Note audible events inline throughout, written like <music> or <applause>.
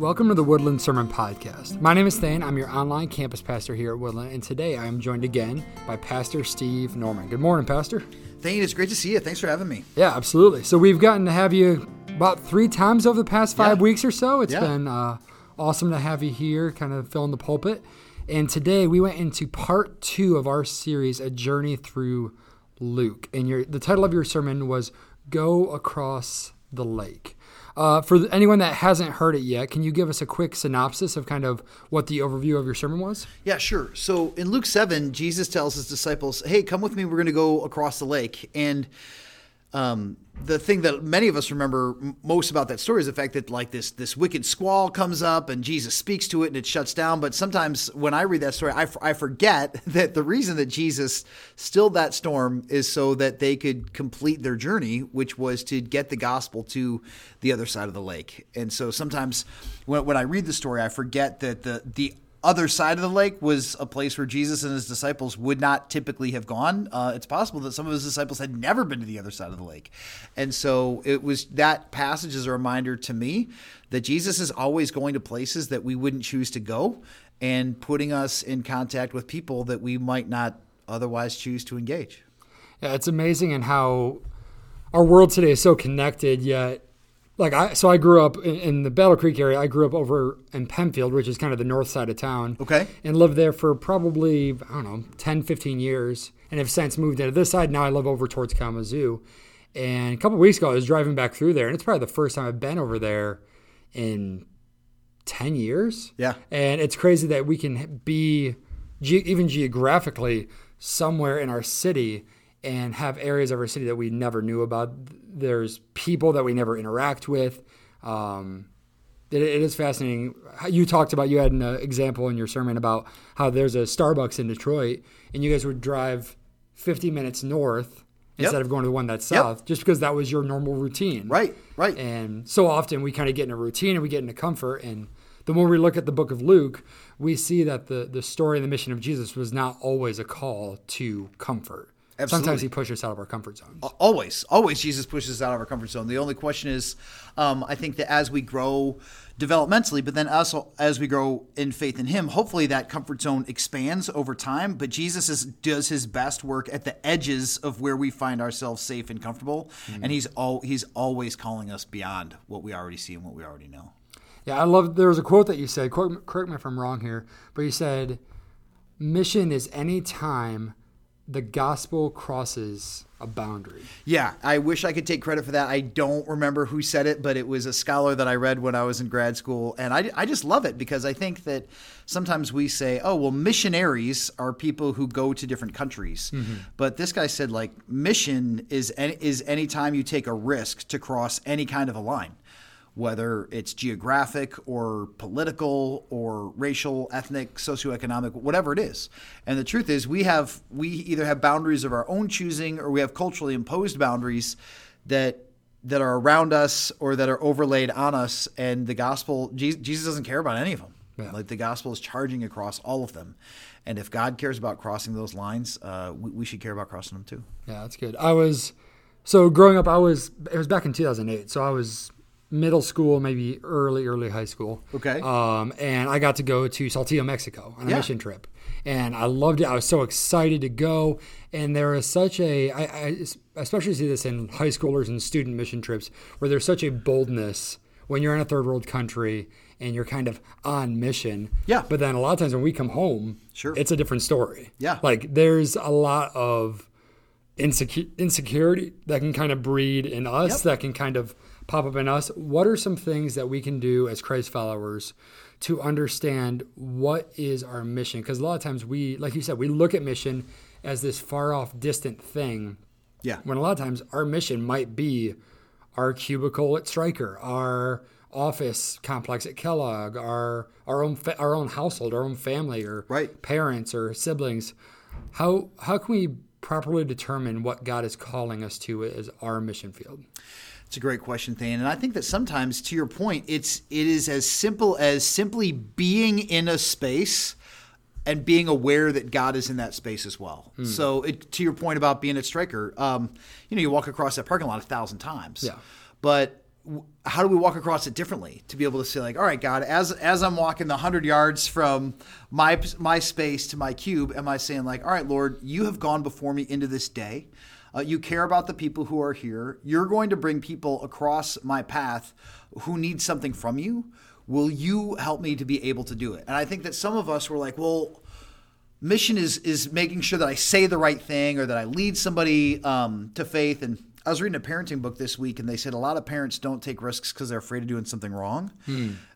Welcome to the Woodland Sermon Podcast. My name is Thane. I'm your online campus pastor here at Woodland, and today I am joined again by Pastor Steve Norman. Good morning, Pastor. Thane, it's great to see you. Thanks for having me. Yeah, absolutely. So we've gotten to have you about three times over the past five Yeah. weeks or so. It's Yeah. been uh, awesome to have you here, kind of filling the pulpit. And today we went into part two of our series, A Journey Through Luke. And your the title of your sermon was Go Across the Lake. Uh, for anyone that hasn't heard it yet, can you give us a quick synopsis of kind of what the overview of your sermon was? Yeah, sure. So in Luke 7, Jesus tells his disciples, Hey, come with me. We're going to go across the lake. And um, the thing that many of us remember most about that story is the fact that like this this wicked squall comes up and Jesus speaks to it and it shuts down. But sometimes when I read that story, I, f- I forget <laughs> that the reason that Jesus stilled that storm is so that they could complete their journey, which was to get the gospel to the other side of the lake. And so sometimes when, when I read the story, I forget that the the other side of the lake was a place where Jesus and his disciples would not typically have gone. Uh, it's possible that some of his disciples had never been to the other side of the lake. And so it was that passage is a reminder to me that Jesus is always going to places that we wouldn't choose to go and putting us in contact with people that we might not otherwise choose to engage. Yeah, it's amazing and how our world today is so connected, yet like I so I grew up in, in the Battle Creek area. I grew up over in Pennfield, which is kind of the north side of town. Okay. And lived there for probably, I don't know, 10, 15 years. And have since moved into this side. Now I live over towards Kalamazoo. And a couple weeks ago, I was driving back through there, and it's probably the first time I've been over there in 10 years. Yeah. And it's crazy that we can be, ge- even geographically, somewhere in our city and have areas of our city that we never knew about. There's people that we never interact with. Um, it, it is fascinating. You talked about, you had an uh, example in your sermon about how there's a Starbucks in Detroit, and you guys would drive 50 minutes north instead Yep. of going to the one that's Yep. south, just because that was your normal routine. Right, right. And so often we kind of get in a routine and we get into comfort. And the more we look at the book of Luke, we see that the, the story and the mission of Jesus was not always a call to comfort. Sometimes he pushes us out of our comfort zones. always always jesus pushes us out of our comfort zone the only question is um, i think that as we grow developmentally but then also as we grow in faith in him hopefully that comfort zone expands over time but jesus is, does his best work at the edges of where we find ourselves safe and comfortable and he's all he's always calling us beyond what we already see and what we already know Yeah, I love. There was a quote that you said. Quote, correct me if I'm wrong here, but you said, "Mission is any time the gospel crosses a boundary." Yeah, I wish I could take credit for that. I don't remember who said it, but it was a scholar that I read when I was in grad school. And I, I just love it because I think that sometimes we say, oh, well, missionaries are people who go to different countries. Mm-hmm. But this guy said, like, mission is, any, is any time you take a risk to cross any kind of a line. Whether it's geographic or political or racial, ethnic, socioeconomic, whatever it is. And the truth is, we have we either have boundaries of our own choosing or we have culturally imposed boundaries that that are around us or that are overlaid on us. And the gospel, Jesus doesn't care about any of them. Yeah. Like the gospel is charging across all of them. And if God cares about crossing those lines, uh, we, we should care about crossing them too. Yeah, that's good. I was so growing up. I was it was back in 2008, so I was middle school, maybe early early high school. Okay. Um, and I got to go to Saltillo, Mexico, on a Yeah. mission trip, and I loved it. I was so excited to go, and there is such a I, I especially see this in high schoolers and student mission trips where there's such a boldness when you're in a third world country and you're kind of on mission. Yeah. But then a lot of times when we come home, Sure. it's a different story. Yeah. Like there's a lot of insecu- insecurity that can kind of breed in us, Yep. that can kind of pop up in us. What are some things that we can do as Christ followers to understand what is our mission? Because a lot of times we, like you said, we look at mission as this far off, distant thing. Yeah. When a lot of times our mission might be our cubicle at Stryker, our office complex at Kellogg, our our own fa- our own household, our own family, or Right. parents or siblings. How how can we properly determine what God is calling us to as our mission field? It's a great question, Thane, and I think that sometimes, to your point, it's it is as simple as simply being in a space and being aware that God is in that space as well. So, it, to your point about being at Stryker, um, you know, you walk across that parking lot a thousand times, Yeah. but w- how do we walk across it differently to be able to say like all right god as as i'm walking the 100 yards from my my space to my cube am i saying like all right lord you have gone before me into this day uh, you care about the people who are here you're going to bring people across my path who need something from you will you help me to be able to do it and i think that some of us were like well mission is is making sure that I say the right thing or that I lead somebody um, to faith. And I was reading a parenting book this week, and they said a lot of parents don't take risks because they're afraid of doing something wrong.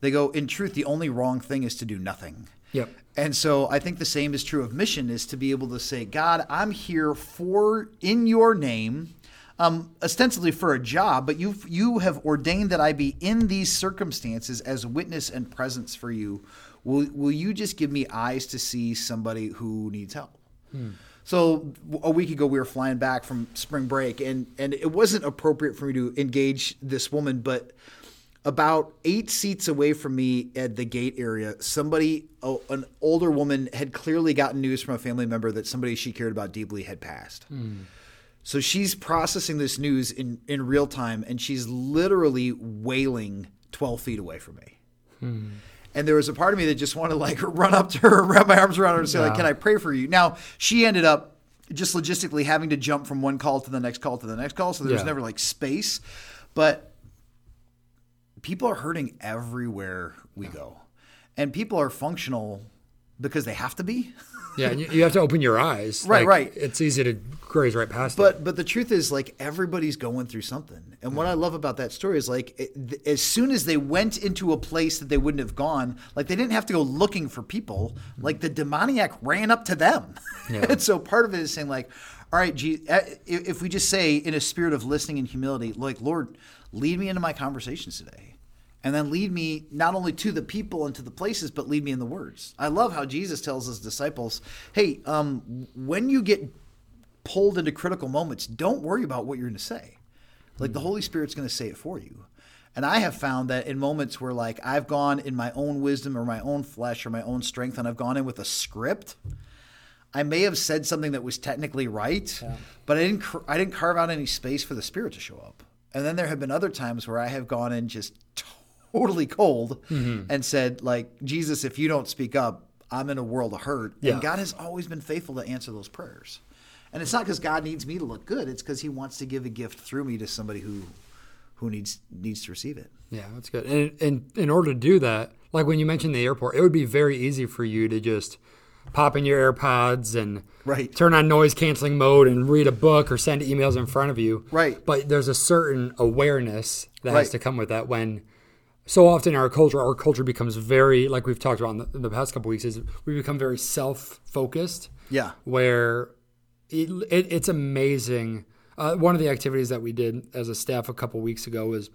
They go, in truth, the only wrong thing is to do nothing. Yep. And so I think the same is true of mission is to be able to say, God, I'm here for in your name, um, ostensibly for a job, but you you have ordained that I be in these circumstances as witness and presence for you. Will will you just give me eyes to see somebody who needs help? So a week ago we were flying back from spring break and and it wasn't appropriate for me to engage this woman, but about eight seats away from me at the gate area, somebody, oh, an older woman, had clearly gotten news from a family member that somebody she cared about deeply had passed. Hmm. So she's processing this news in, in real time, and she's literally wailing 12 feet away from me. Hmm. And there was a part of me that just wanted to like <laughs> run up to her, wrap my arms around her, and say, like, "Can I pray for you?" Now she ended up just logistically having to jump from one call to the next call to the next call, so there was Yeah. never like space. But people are hurting everywhere we go, and people are functional because they have to be. Yeah, and you, you have to open your eyes. Right, Like, right. It's easy to graze right past it. But but the truth is, like everybody's going through something. And what I love about that story is, like, it, th- as soon as they went into a place that they wouldn't have gone, like they didn't have to go looking for people. Like the demoniac ran up to them. Yeah. <laughs> and so part of it is saying, like, all right, uh, if we just say in a spirit of listening and humility, like, Lord, lead me into my conversations today. And then lead me not only to the people and to the places, but lead me in the words. I love how Jesus tells his disciples, "Hey, um, when you get pulled into critical moments, don't worry about what you're going to say. Like the Holy Spirit's going to say it for you. And I have found that in moments where like I've gone in my own wisdom or my own flesh or my own strength and I've gone in with a script, I may have said something that was technically right, but I didn't cr- I didn't carve out any space for the Spirit to show up. And then there have been other times where I have gone in just totally cold mm-hmm. and said like Jesus, if you don't speak up, I'm in a world of hurt. Yeah. And God has always been faithful to answer those prayers. And it's not because God needs me to look good; it's because He wants to give a gift through me to somebody who who needs needs to receive it. Yeah, that's good. And, and in order to do that, like when you mentioned the airport, it would be very easy for you to just pop in your AirPods and Right. turn on noise canceling mode and read a book or send emails in front of you. Right. But there's a certain awareness that Right. has to come with that when so often in our culture, our culture becomes very, like we've talked about in the, in the past couple weeks, is we become very self focused. Yeah. Where it, it, it's amazing. Uh, one of the activities that we did as a staff a couple weeks ago was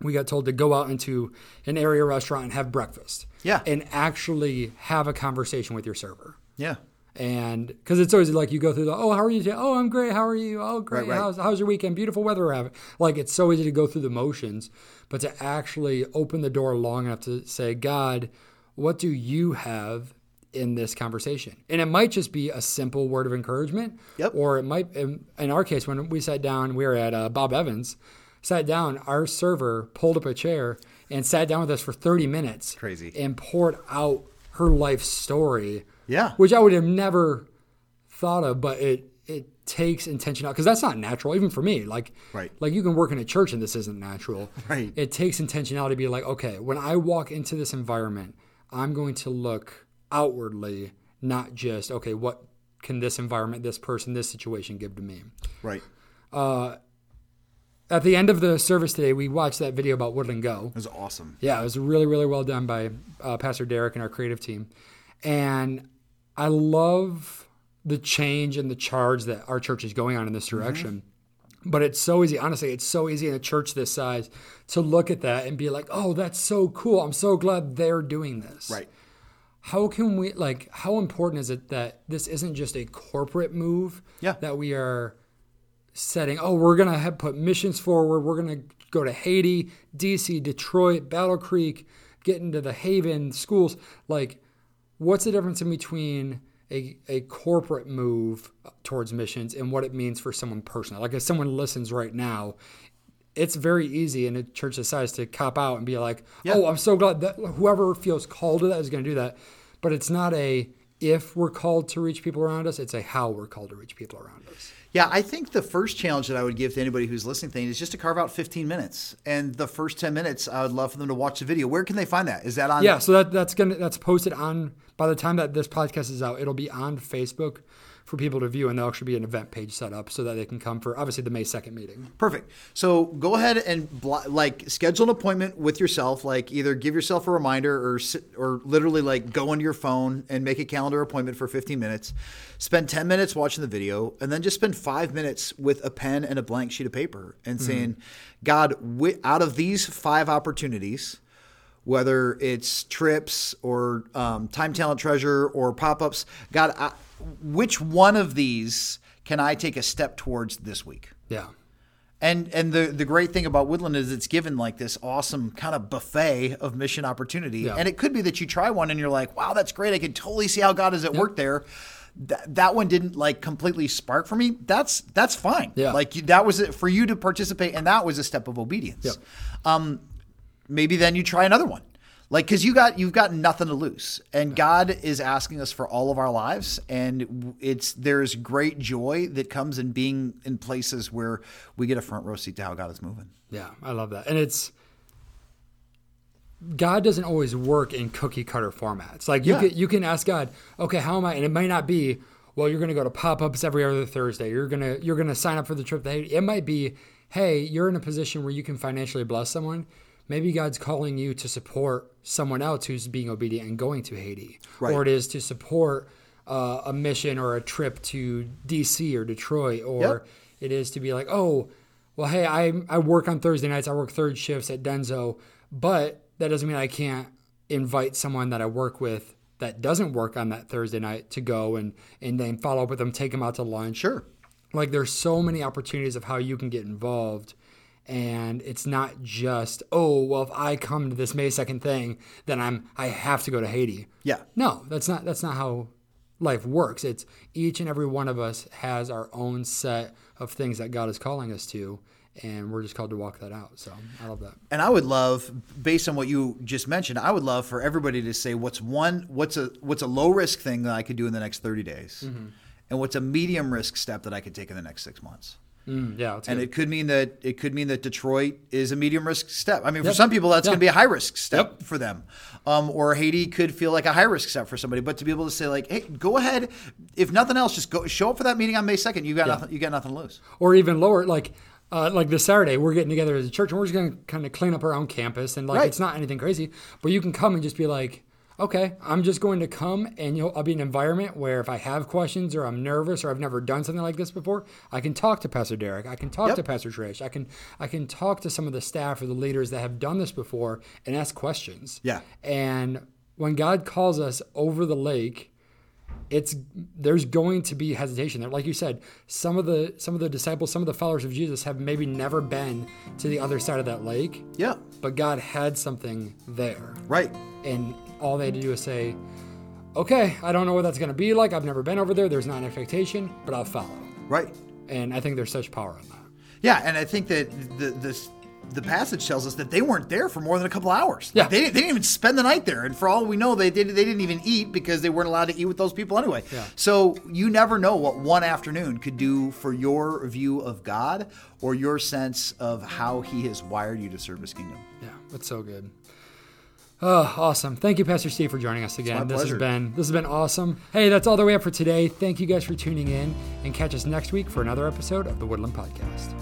we got told to go out into an area restaurant and have breakfast. Yeah. And actually have a conversation with your server. Yeah. And because it's always like you go through the, oh, how are you? today? Oh, I'm great. How are you? Oh, great. Right, right. How's, how's your weekend? Beautiful weather we're having. Like it's so easy to go through the motions, but to actually open the door long enough to say, God, what do you have in this conversation? And it might just be a simple word of encouragement. Yep. Or it might, in, in our case, when we sat down, we were at uh, Bob Evans, sat down, our server pulled up a chair and sat down with us for 30 minutes. Crazy. And poured out her life story Yeah. which I would have never thought of, but it it takes intentionality because that's not natural, even for me. Like, Right. like you can work in a church and this isn't natural. Right. It takes intentionality to be like, okay, when I walk into this environment, I'm going to look outwardly, not just okay, what can this environment, this person, this situation give to me? Right. At the end of the service today, we watched that video about Woodland Go. It was awesome. Yeah, it was really, really well done by uh, Pastor Derek and our creative team. And I love the change and the charge that our church is going on in this mm-hmm. direction. But it's so easy, honestly, it's so easy in a church this size to look at that and be like, oh, that's so cool. I'm so glad they're doing this. Right. How can we, like, how important is it that this isn't just a corporate move? Yeah. That we are setting, oh, we're going to have put missions forward. We're going to go to Haiti, DC, Detroit, Battle Creek, get into the Haven schools. Like, what's the difference in between a, a corporate move towards missions and what it means for someone personally? Like, if someone listens right now, it's very easy in a church this size to cop out and be like, Yeah. "Oh, I'm so glad that whoever feels called to that is going to do that." But it's not a if we're called to reach people around us; it's a how we're called to reach people around us. Yeah, I think the first challenge that I would give to anybody who's listening thing is just to carve out 15 minutes. And the first 10 minutes, I would love for them to watch the video. Where can they find that? Is that on? Yeah, so that that's gonna that's posted on by the time that this podcast is out, it'll be on Facebook for people to view, and there'll actually be an event page set up so that they can come for obviously the May second meeting. Perfect. So go ahead and blo- like schedule an appointment with yourself. Like either give yourself a reminder or sit, or literally like go into your phone and make a calendar appointment for 15 minutes. Spend 10 minutes watching the video, and then just spend five minutes with a pen and a blank sheet of paper and saying, God, wi- out of these five opportunities. Whether it's trips or um, time, talent, treasure, or pop ups, God, I, which one of these can I take a step towards this week? Yeah, And and the the great thing about Woodland is it's given like this awesome kind of buffet of mission opportunity. Yeah. And it could be that you try one and you're like, wow, that's great. I can totally see how God is at work there. That, that one didn't like completely spark for me. That's that's fine. Yeah. Like that was it for you to participate, and that was a step of obedience. Yep. Um, maybe then you try another one. Like, cause you got, you've got nothing to lose and God is asking us for all of our lives. And it's, there's great joy that comes in being in places where we get a front row seat to how God is moving. yeah, I love that, and it's God doesn't always work in cookie cutter formats. Like you Yeah. can you can ask God, okay, how am I? And it might not be, well, you're going to go to pop ups every other Thursday. You're gonna you're gonna sign up for the trip to Haiti. It might be, hey, you're in a position where you can financially bless someone. Maybe God's calling you to support someone else who's being obedient and going to Haiti, Right. or it is to support uh, a mission or a trip to DC or Detroit, or Yep. it is to be like, oh, well, hey, I I work on Thursday nights. I work third shifts at Denso, but that doesn't mean I can't invite someone that I work with that doesn't work on that Thursday night to go and and then follow up with them, take them out to lunch. Sure. Like there's so many opportunities of how you can get involved. And it's not just, oh, well, if I come to this May second thing, then I'm I have to go to Haiti. Yeah. No, that's not that's not how life works. It's each and every one of us has our own set of things that God is calling us to, and we're just called to walk that out. So I love that. And I would love, based on what you just mentioned, I would love for everybody to say what's one, what's a, what's a low risk thing that I could do in the next 30 days mm-hmm. and what's a medium risk step that I could take in the next six months. Mm, yeah, And good. it could mean that it could mean that Detroit is a medium risk step. I mean, for some people, that's Yeah. going to be a high risk step for them. Um, or Haiti could feel like a high risk step for somebody. But to be able to say like, hey, go ahead. If nothing else, just go show up for that meeting on May second. You got nothing. You got nothing to lose. or even lower, like uh, like this Saturday, we're getting together as a church, and we're just gonna kind of clean up our own campus, and like Right. it's not anything crazy, but you can come and just be like. Okay, I'm just going to come and you'll, I'll be in an environment where if I have questions or I'm nervous or I've never done something like this before, I can talk to Pastor Derek. I can talk Yep. to Pastor Trish. I can I can talk to some of the staff or the leaders that have done this before and ask questions. Yeah. And when God calls us over the lake, it's there's going to be hesitation there. Like you said, some of the some of the disciples, some of the followers of Jesus have maybe never been to the other side of that lake, Yeah. But God had something there. Right. And all they had to do was say, Okay, I don't know what that's gonna be like. I've never been over there. There's not an expectation, but I'll follow. Right. And I think there's such power in that. Yeah, and I think that the this the passage tells us that they weren't there for more than a couple hours. Yeah. they, didn't- they didn't even spend the night there, and for all we know, they did they didn't even eat because they weren't allowed to eat with those people anyway. Yeah. So you never know what one afternoon could do for your view of God or your sense of how He has wired you to serve His kingdom. Yeah, that's so good. Oh, awesome. Thank you, Pastor Steve, for joining us again. this has been this has been awesome. Hey, that's all that we have for today. Thank you guys for tuning in and catch us next week for another episode of the Woodland Podcast.